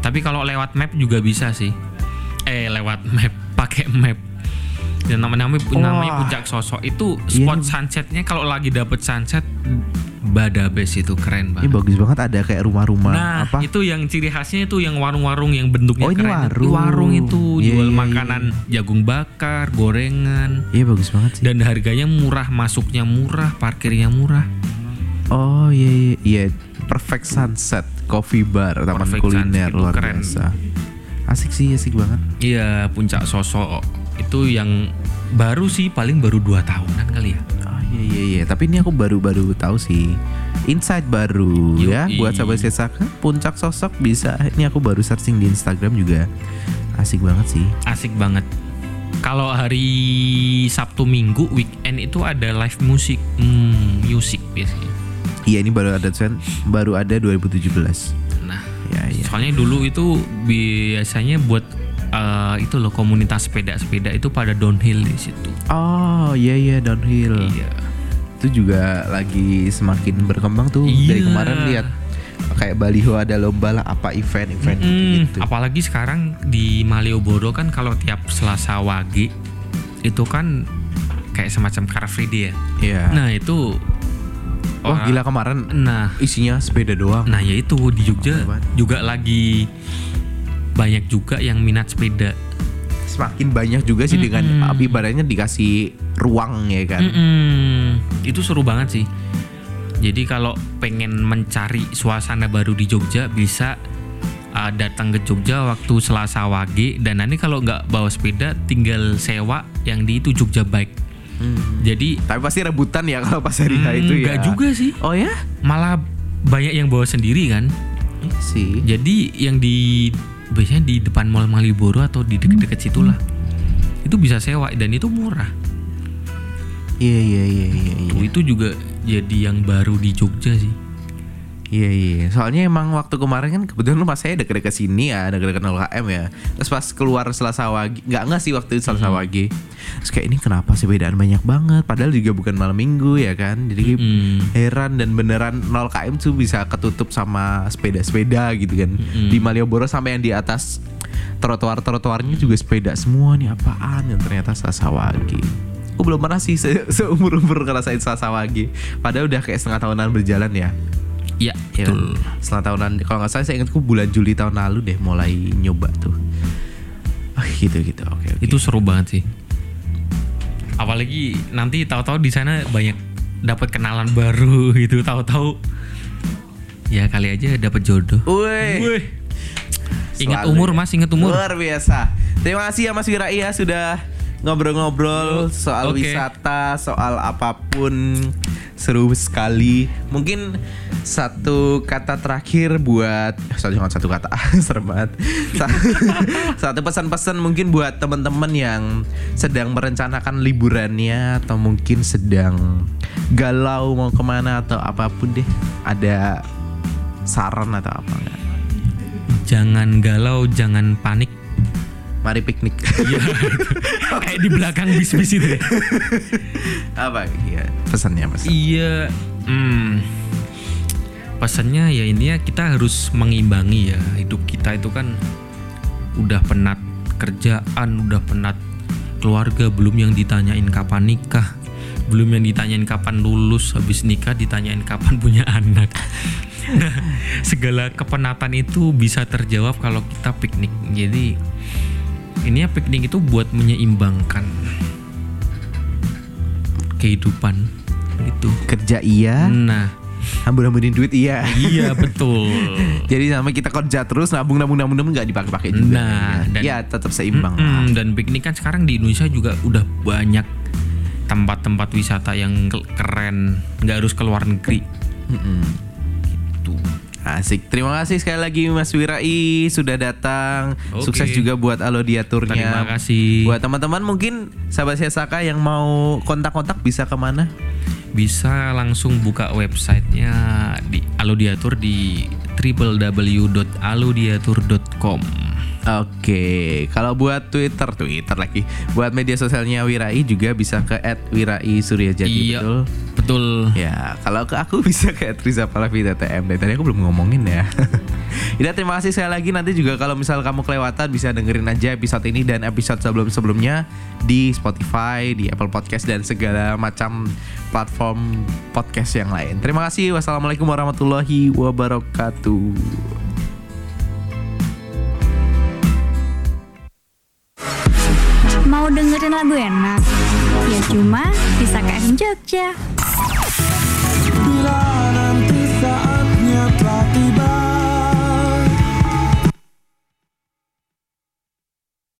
Tapi kalau lewat map juga bisa sih. Eh lewat map, pakai map. Dan namanya namanya. Puncak Sosok itu Iya spot nih. sunsetnya kalau lagi dapet sunset badabes itu keren Ini banget. bagus banget ada kayak rumah-rumah Nah, apa? itu yang ciri khasnya itu yang warung-warung yang bentuknya Oh, ini keren. warung. warung itu Iya, jual iya, makanan jagung bakar, gorengan Iya bagus banget sih. dan harganya murah, masuknya murah, parkirnya murah. Oh iya iya iya perfect sunset coffee bar taman Perfect kuliner luar keren. biasa. Asik sih asik banget. Iya, puncak sosok itu yang baru sih paling baru dua tahunan kali ya. Oh iya iya iya tapi ini aku baru-baru tahu sih. Insight baru Yoi. ya buat sahabat Sesaka puncak sosok bisa ini aku baru searching di Instagram juga asik banget sih. Asik banget. Kalau hari Sabtu Minggu weekend itu ada live musik, hmm, musik biasanya. Iya ini baru ada tulisan baru ada 2017. Nah, Ya iya. soalnya dulu itu biasanya buat eh, itu loh komunitas sepeda-sepeda itu pada downhill di situ. Oh iya iya downhill. Iya. Itu juga lagi semakin berkembang tuh dari Iya. kemarin lihat kayak baliho ada lomba lah apa event-event Hmm, gitu. apalagi sekarang di Malioboro kan kalau tiap Selasa Wage itu kan kayak semacam car free day ya. Iya. Nah itu Wah orang- gila kemarin Nah, isinya sepeda doang. nah ya itu di Jogja Hebat. juga lagi banyak juga yang minat sepeda. Semakin banyak juga sih dengan Mm-mm. api ibaratnya dikasih ruang ya kan. Mm-mm. Itu seru banget sih. Jadi kalau pengen mencari suasana baru di Jogja bisa uh, datang ke Jogja waktu Selasa Wage dan nanti kalau nggak bawa sepeda tinggal sewa yang di itu Jogja Bike. Hmm. Jadi Tapi pasti rebutan ya kalau pas hari hmm, itu ya. nggak juga sih, Oh ya? malah banyak yang bawa sendiri kan. Iya sih. Jadi yang di biasanya di depan Mall Malioboro atau di deket-deket situlah itu bisa sewa dan itu murah. Iya iya iya iya iya. Itu juga jadi yang baru di Jogja sih. Iya iya. Soalnya emang waktu kemarin kan kebetulan rumah saya deket-deket sini ya, deket-deket 0KM ya. Terus pas keluar Selasa Wage, nggak nggak sih waktu itu Selasa Wage. Terus kayak ini kenapa sih bedaan banyak banget? Padahal juga bukan malam minggu ya kan. Jadi Mm. heran dan beneran 0 km tuh bisa ketutup sama sepeda-sepeda gitu kan. Mm-mm. Di Malioboro sampai yang di atas trotoar-trotoarnya juga sepeda semua nih apaan yang ternyata Selasa Wage. Aku belum pernah sih se seumur-umur ngerasain Selasa Wage. Padahal udah kayak setengah tahunan berjalan ya. Ya, Ya betul. kan? Setengah tahunan kalau nggak salah saya ingatku bulan Juli tahun lalu deh mulai nyoba tuh. Ah, gitu gitu. Oke oke. Itu seru banget sih. Apalagi nanti tahu-tahu di sana banyak dapat kenalan baru gitu, tahu-tahu ya kali aja dapat jodoh. Wih. Ingat umur ya. Mas, ingat umur. Luar biasa. Terima kasih ya Mas Wirai ya sudah ngobrol-ngobrol soal Oke. wisata, soal apa pun seru sekali. Mungkin satu kata terakhir buat sorry jangan satu kata serem banget. Sa- satu pesan-pesan mungkin buat teman-teman yang sedang merencanakan liburannya atau mungkin sedang galau mau ke mana atau apa pun deh. Ada saran atau apa enggak? Jangan galau, jangan panik. Mari piknik. Iya. Kayak di belakang bis-bis itu. ya. apa iya pesannya pesan Iya. Hmm. Pesannya ya ini ya kita harus mengimbangi ya hidup kita itu kan udah penat kerjaan, udah penat keluarga, belum yang ditanyain kapan nikah, belum yang ditanyain kapan lulus, habis nikah ditanyain kapan punya anak. Nah, segala kepenatan itu bisa terjawab kalau kita piknik. Jadi ini ya piknik itu buat menyeimbangkan kehidupan gitu. Kerja iya, Nah, hambur-hamburin duit iya. iya betul. Jadi sama kita kerja terus nabung nabung nabung nabung nggak dipakai-pakai juga. Nah, dan- ya tetap seimbang. lah. Mm-mm, dan begini kan sekarang di Indonesia juga udah banyak tempat-tempat wisata yang ke- keren, nggak harus ke luar negeri. Mm-mm. Tuh. Asik. Terima kasih sekali lagi Mas Wirai sudah datang. Oke. Sukses juga buat Alodiaturnya. Terima kasih. Buat teman-teman mungkin sahabat Saka yang mau kontak-kontak bisa ke mana? Bisa langsung buka websitenya di Alodiatur di www.alodiatur.com. Oke, kalau buat Twitter, Twitter lagi. Buat media sosialnya Wirai juga bisa ke @wirai_suryajadi Iya. betul. Betul. Ya, kalau ke aku bisa ke @rizapalavi.tm. Dari tadi aku belum ngomongin ya. Ya, terima kasih sekali lagi. Nanti juga kalau misal kamu kelewatan bisa dengerin aja episode ini dan episode sebelum-sebelumnya di Spotify, di Apple Podcast dan segala macam platform podcast yang lain. Terima kasih. Wassalamualaikum warahmatullahi wabarakatuh. Mau dengerin lagu enak? Ya cuma di Saka Jogja. Bila nanti saatnya telah tiba